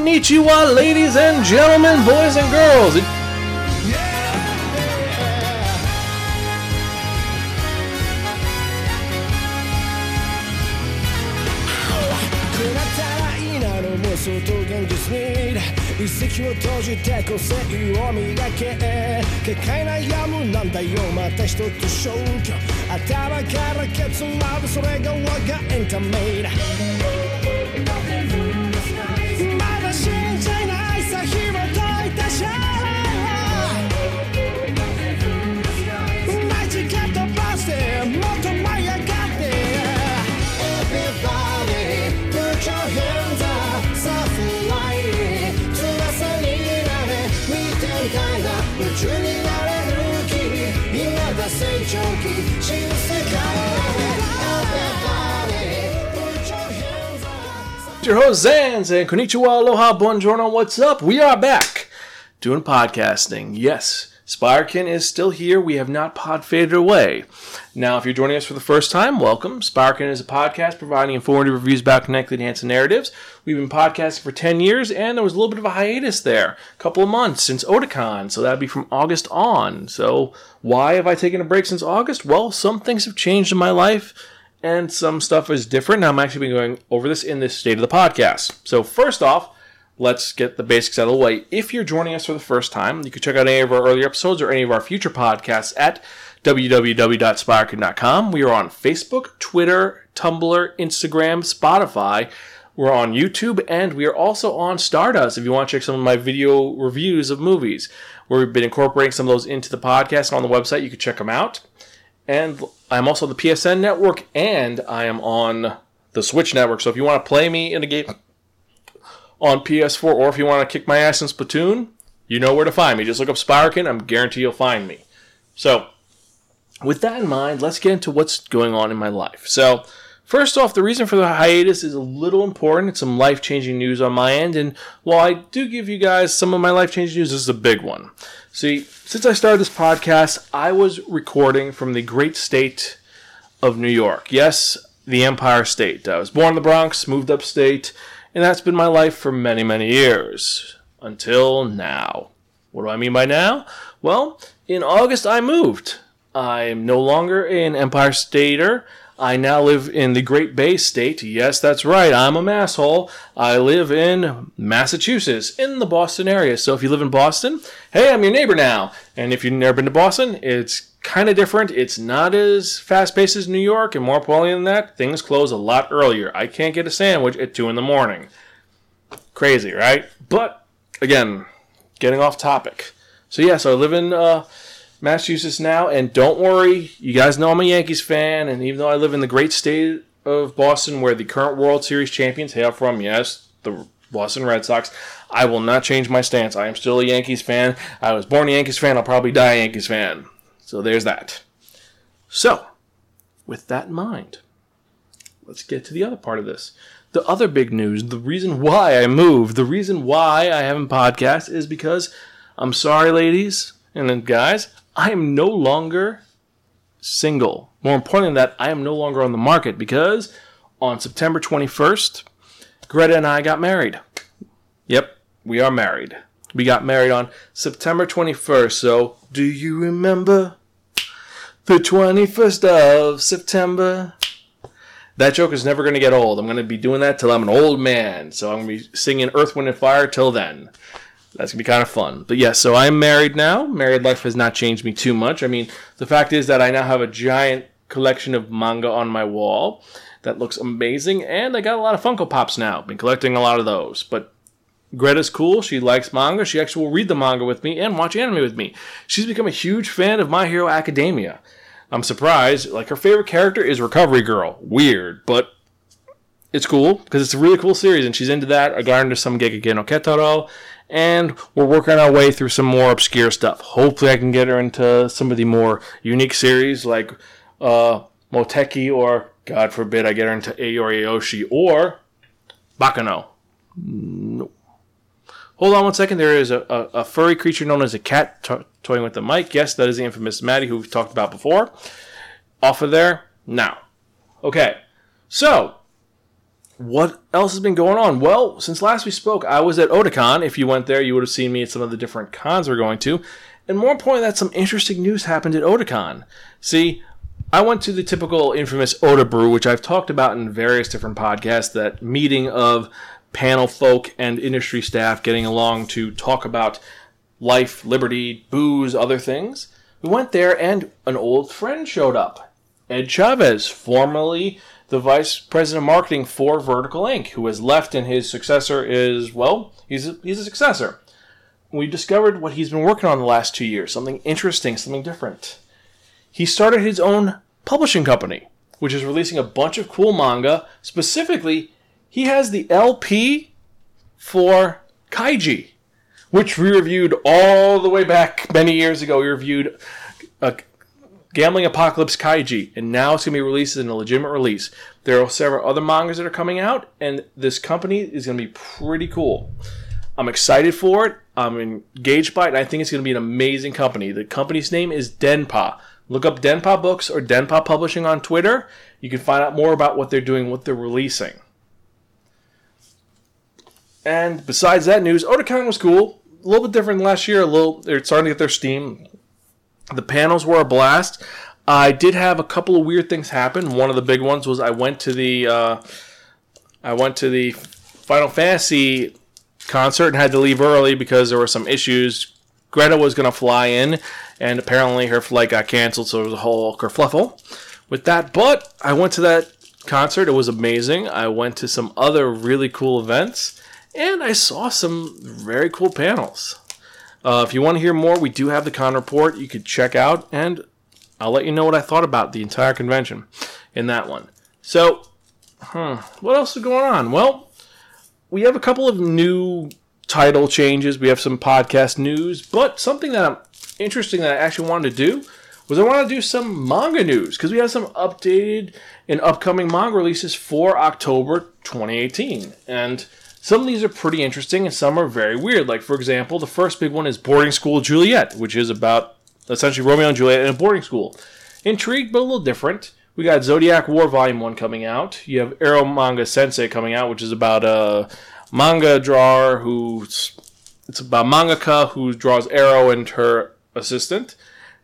Konnichiwa, ladies and gentlemen, boys and girls. Your host and Konnichiwa, Aloha, Buongiorno, what's up? We are back doing podcasting. Yes, Spirekin is still here. We have not pod faded away. Now, if you're joining us for the first time, welcome. Spirekin is a podcast providing informative reviews about connected enhanced narratives. We've been podcasting for 10 years, and there was a little bit of a hiatus there, a couple of months since Otakon, so that'd be from August on. So, why have I taken a break since August? Well, some things have changed in my life and some stuff is different. Now I'm actually been going over this in this state of the podcast. So first off, let's get the basics out of the way. If you're joining us for the first time, you can check out any of our earlier episodes or any of our future podcasts at www.spirekin.com. We are on Facebook, Twitter, Tumblr, Instagram, Spotify. We're on YouTube, and we are also on Stardust if you want to check some of my video reviews of movies, where we've been incorporating some of those into the podcast and on the website. You can check them out. And I'm also on the PSN network, and I am on the Switch network. So if you want to play me in a game on PS4, or if you want to kick my ass in Splatoon, you know where to find me. Just look up Spirekin. I'm guarantee you'll find me. So, with that in mind, let's get into what's going on in my life. So, first off, the reason for the hiatus is a little important. It's some life changing news on my end. And while I do give you guys some of my life changing news, this is a big one. See, since I started this podcast, I was recording from the great state of New York. Yes, the Empire State. I was born in the Bronx, moved upstate, and that's been my life for many, many years. Until now. What do I mean by now? Well, in August I moved. I'm no longer an Empire Stater. I now live in the Great Bay State. Yes, that's right. I'm a masshole. I live in Massachusetts, in the Boston area. So if you live in Boston, hey, I'm your neighbor now. And if you've never been to Boston, it's kind of different. It's not as fast paced as New York, and more importantly than that, things close a lot earlier. I can't get a sandwich at 2 in the morning. Crazy, right? But again, getting off topic. So yeah, so I live in uh, Massachusetts now, and don't worry, you guys know I'm a Yankees fan, and even though I live in the great state of Boston, where the current World Series champions hail from, yes, the Boston Red Sox, I will not change my stance. I am still a Yankees fan. I was born a Yankees fan. I'll probably die a Yankees fan. So there's that. So, with that in mind, let's get to the other part of this. The other big news, the reason why I moved, the reason why I haven't podcast is because I'm sorry, ladies and guys, I am no longer single. More important than that, I am no longer on the market because on September 21st, Greta and I got married. Yep, we are married. We got married on September 21st. So, do you remember the 21st of September? That joke is never going to get old. I'm going to be doing that till I'm an old man. So, I'm going to be singing Earth, Wind, and Fire till then. That's to be kind of fun. But yes, so I'm married now. Married life has not changed me too much. I mean, the fact is that I now have a giant collection of manga on my wall that looks amazing, and I got a lot of Funko Pops now. Been collecting a lot of those. But Greta's cool. She likes manga. She actually will read the manga with me and watch anime with me. She's become a huge fan of My Hero Academia. I'm surprised. Like, her favorite character is Recovery Girl. Weird, but it's cool because it's a really cool series, and she's into that. I got into some GeGeGe no Kitaro, and we're working our way through some more obscure stuff. Hopefully, I can get her into some of the more unique series like uh, Moteki, or God forbid, I get her into Ai Yori Aoshi or Baccano. No. Hold on one second. There is a, a, a furry creature known as a cat to- toying with the mic. Yes, that is the infamous Maddie who we've talked about before. Off of there now. Okay, so what else has been going on? Well, since last we spoke, I was at Otakon. If you went there, you would have seen me at some of the different cons we're going to. And more importantly, that some interesting news happened at Otakon. See, I went to the typical infamous Oda Brew, which I've talked about in various different podcasts, that meeting of panel folk and industry staff getting along to talk about life, liberty, booze, other things. We went there and an old friend showed up. Ed Chavez, formerly the vice president of marketing for Vertical Inc., who has left and his successor is, well, he's a, he's a successor. We discovered what he's been working on the last two years, something interesting, something different. He started his own publishing company, which is releasing a bunch of cool manga. Specifically, he has the LP for Kaiji, which we reviewed all the way back many years ago. We reviewed uh, Gambling Apocalypse Kaiji, and now it's going to be released in a legitimate release. There are several other mangas that are coming out, and this company is going to be pretty cool. I'm excited for it. I'm engaged by it, and I think it's going to be an amazing company. The company's name is Denpa. Look up Denpa Books or Denpa Publishing on Twitter. You can find out more about what they're doing, what they're releasing. And besides that news, Otakon was cool. A little bit different last year. A little, they're starting to get their steam. The panels were a blast. I did have a couple of weird things happen. One of the big ones was I went to the uh, I went to the Final Fantasy concert and had to leave early because there were some issues. Greta was going to fly in, and apparently her flight got canceled, so it was a whole kerfluffle with that. But I went to that concert; it was amazing. I went to some other really cool events, and I saw some very cool panels. Uh, if you want to hear more, we do have the con report you could check out, and I'll let you know what I thought about the entire convention in that one. So, huh, what else is going on? Well, we have a couple of new title changes. We have some podcast news, but something that I'm interesting that I actually wanted to do was I want to do some manga news because we have some updated and upcoming manga releases for October 2018, and some of these are pretty interesting and some are very weird. Like for example, the first big one is Boarding School Juliet, which is about essentially Romeo and Juliet in a boarding school. Intrigued, but a little different. We got Zodiac War Volume 1 coming out. You have Eromanga Sensei coming out, which is about a manga drawer who's. It's about mangaka who draws Arrow and her assistant.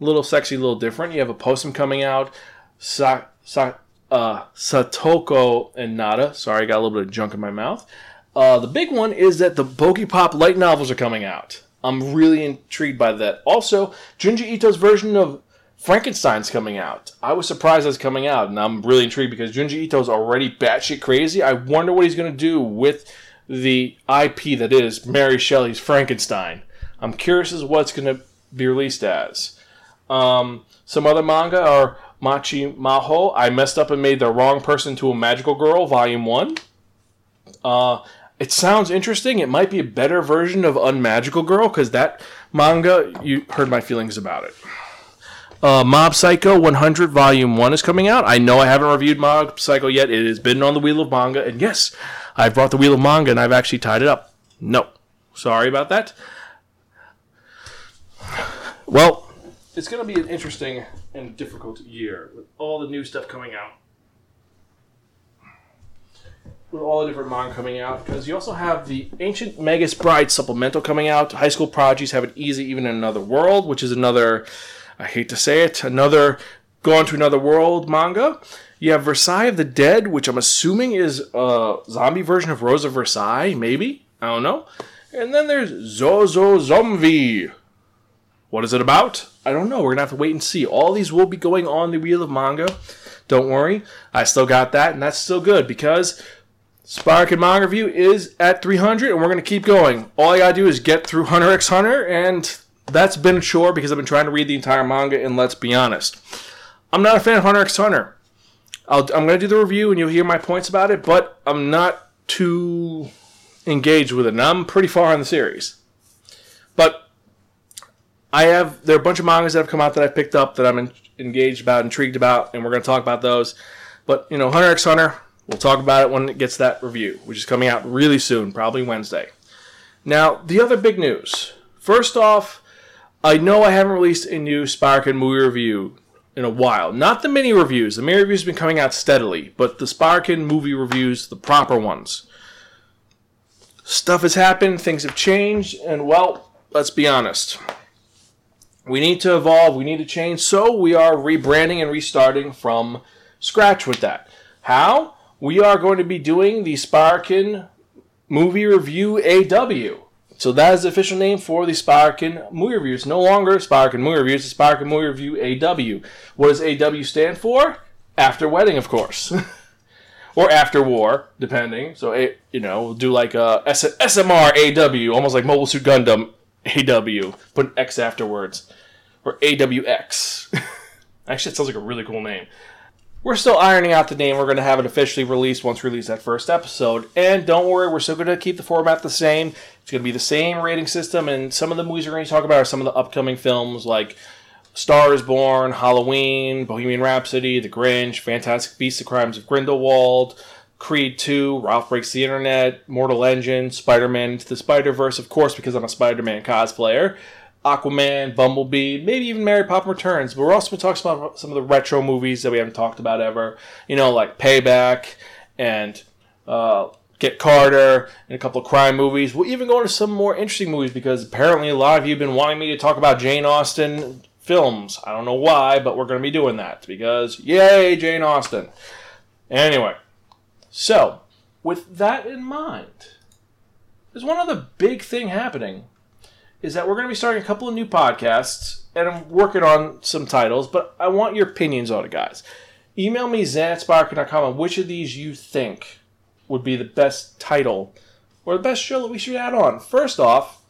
A little sexy, a little different. You have a possum coming out. Sa, sa, uh, Satoko and Nada. Sorry, I got a little bit of junk in my mouth. Uh, the big one is that the Boogiepop light novels are coming out. I'm really intrigued by that. Also, Junji Ito's version of Frankenstein's coming out. I was surprised that's coming out, and I'm really intrigued because Junji Ito's already batshit crazy. I wonder what he's going to do with the IP that is Mary Shelley's Frankenstein. I'm curious as what it's going to be released as. Um, some other manga are Machi Maho. I messed up and made the wrong person to a magical girl, Volume 1. Uh, it sounds interesting. It might be a better version of Unmagical Girl because that manga, you heard my feelings about it. Uh, Mob Psycho 100 Volume 1 is coming out. I know I haven't reviewed Mob Psycho yet. It has been on the Wheel of Manga. And yes, I've brought the Wheel of Manga and I've actually tied it up. No. Sorry about that. Well, it's going to be an interesting and difficult year with all the new stuff coming out. With all the different manga coming out, because you also have the Ancient Magus Bride supplemental coming out. High School Prodigies have it easy even in another world, which is another, I hate to say it, another Gone to Another World manga. You have Versailles of the Dead, which I'm assuming is a zombie version of Rose of Versailles, maybe? I don't know. And then there's Zozo Zombie. What is it about? I don't know. We're going to have to wait and see. All these will be going on the Wheel of Manga. Don't worry. I still got that, and that's still good because Sparkin Manga Review is at 300, and we're going to keep going. All I got to do is get through Hunter x Hunter, and that's been a chore because I've been trying to read the entire manga, and let's be honest. I'm not a fan of Hunter x Hunter. I'll, I'm going to do the review, and you'll hear my points about it, but I'm not too engaged with it, and I'm pretty far in the series. But I have there are a bunch of mangas that have come out that I've picked up that I'm en- engaged about, intrigued about, and we're going to talk about those. But you know, Hunter x Hunter, we'll talk about it when it gets that review, which is coming out really soon, probably Wednesday. Now, the other big news. First off, I know I haven't released a new Sparkin movie review. in a while. Not the mini reviews. The mini reviews have been coming out steadily, but the Sparkin movie reviews, the proper ones. Stuff has happened, things have changed, and well, let's be honest. We need to evolve, we need to change, so we are rebranding and restarting from scratch with that. How? We are going to be doing the Sparkin Movie Review AW. So that is the official name for the Sparkin Movie Reviews. No longer Sparkin Movie Reviews, it's Sparkin Movie Review AW. What does AW stand for? After wedding, of course. or after war, depending. So, a, you know, we'll do like a S- SMR AW, almost like Mobile Suit Gundam AW. Put an X afterwards. Or AWX. Actually, it sounds like a really cool name. We're still ironing out the name. We're going to have it officially released once we release that first episode. And don't worry, we're still going to keep the format the same. It's going to be the same rating system. And some of the movies we're going to talk about are some of the upcoming films like Star is Born, Halloween, Bohemian Rhapsody, The Grinch, Fantastic Beasts: The Crimes of Grindelwald, Creed 2, Ralph Breaks the Internet, Mortal Engine, Spider Man Into the Spider Verse, of course, because I'm a Spider Man cosplayer, Aquaman, Bumblebee, maybe even Mary Poppins Returns. But we're also going to talk about some of the retro movies that we haven't talked about ever. You know, like Payback and uh, Get Carter and a couple of crime movies. We'll even go into some more interesting movies because apparently a lot of you have been wanting me to talk about Jane Austen films. I don't know why, but we're going to be doing that because, yay, Jane Austen. Anyway, so with that in mind, there's one other big thing happening is that we're going to be starting a couple of new podcasts and I'm working on some titles, but I want your opinions on it, guys. Email me, zansparker.com, on which of these you think would be the best title or the best show that we should add on. First off,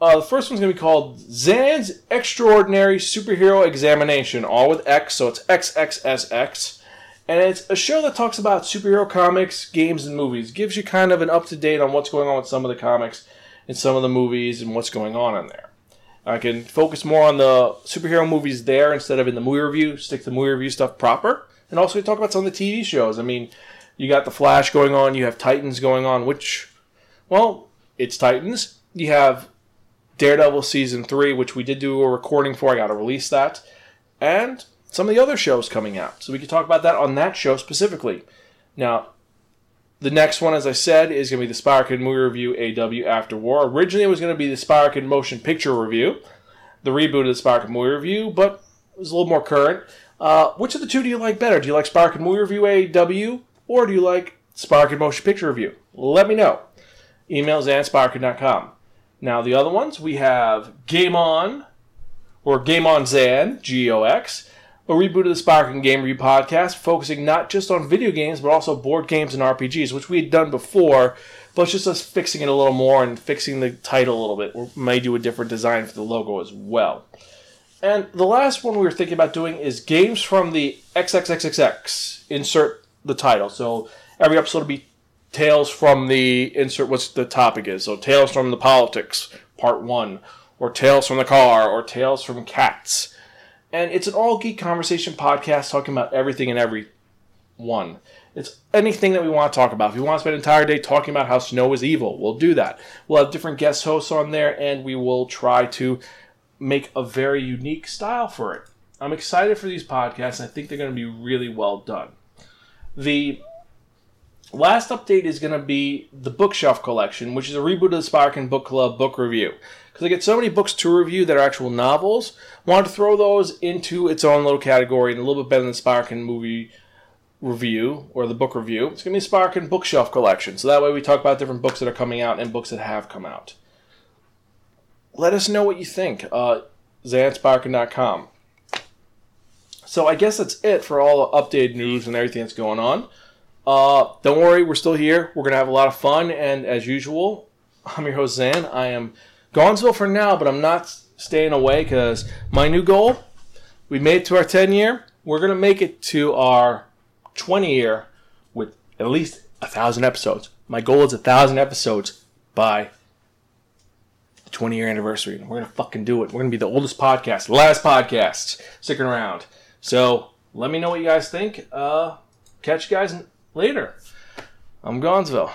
uh, the first one's going to be called Zan's Extraordinary Superhero Examination, all with X, so it's XXSX. And it's a show that talks about superhero comics, games, and movies. Gives you kind of an up to date on what's going on with some of the comics and some of the movies and what's going on in there. I can focus more on the superhero movies there instead of in the movie review, stick the movie review stuff proper. And also talk about some of the TV shows. I mean, you got The Flash going on, you have Titans going on, which, well, it's Titans. You have Daredevil season three, which we did do a recording for. I got to release that, and some of the other shows coming out. So we can talk about that on that show specifically. Now, the next one, as I said, is going to be the Sparkin Movie Review AW After War. Originally, it was going to be the Sparkin Motion Picture Review, the reboot of the Sparkin Movie Review, but it was a little more current. Uh, which of the two do you like better? Do you like Sparkin Movie Review AW, or do you like Sparkin Motion Picture Review? Let me know. Emails Email zansparkin.com. Now, the other ones, we have Game On, or Game On Zan, G O X, a reboot of the Sparkin Game Review podcast, focusing not just on video games, but also board games and RPGs, which we had done before, but it's just us fixing it a little more and fixing the title a little bit. We may do a different design for the logo as well. And the last one we were thinking about doing is games from the XXXXX. Insert the title. So every episode will be Tales from the insert what's the topic is. So Tales from the Politics, part one, or Tales from the Car, or Tales from Cats. And it's an all geek conversation podcast talking about everything and every one. It's anything that we want to talk about. If we want to spend an entire day talking about how snow is evil, we'll do that. We'll have different guest hosts on there, and we will try to make a very unique style for it. I'm excited for these podcasts, I think they're going to be really well done. The last update is going to be the bookshelf collection, which is a reboot of the Sparkin Book Club book review. Because I get so many books to review that are actual novels, wanted to throw those into its own little category and a little bit better than the Sparkin movie review or the book review. It's going to be Sparkin bookshelf collection. So that way we talk about different books that are coming out and books that have come out. Let us know what you think. Uh, zansparkin.com. So I guess that's it for all the updated news and everything that's going on. Uh, don't worry, we're still here. We're gonna have a lot of fun, and as usual, I'm your host Zan. I am Gonzville for now, but I'm not staying away because my new goal. We made it to our 10 year. We're gonna make it to our 20 year with at least a thousand episodes. My goal is a thousand episodes by the 20 year anniversary. And we're gonna fucking do it. We're gonna be the oldest podcast, last podcast sticking around. So let me know what you guys think. Uh, catch you guys later. I'm Gonzville.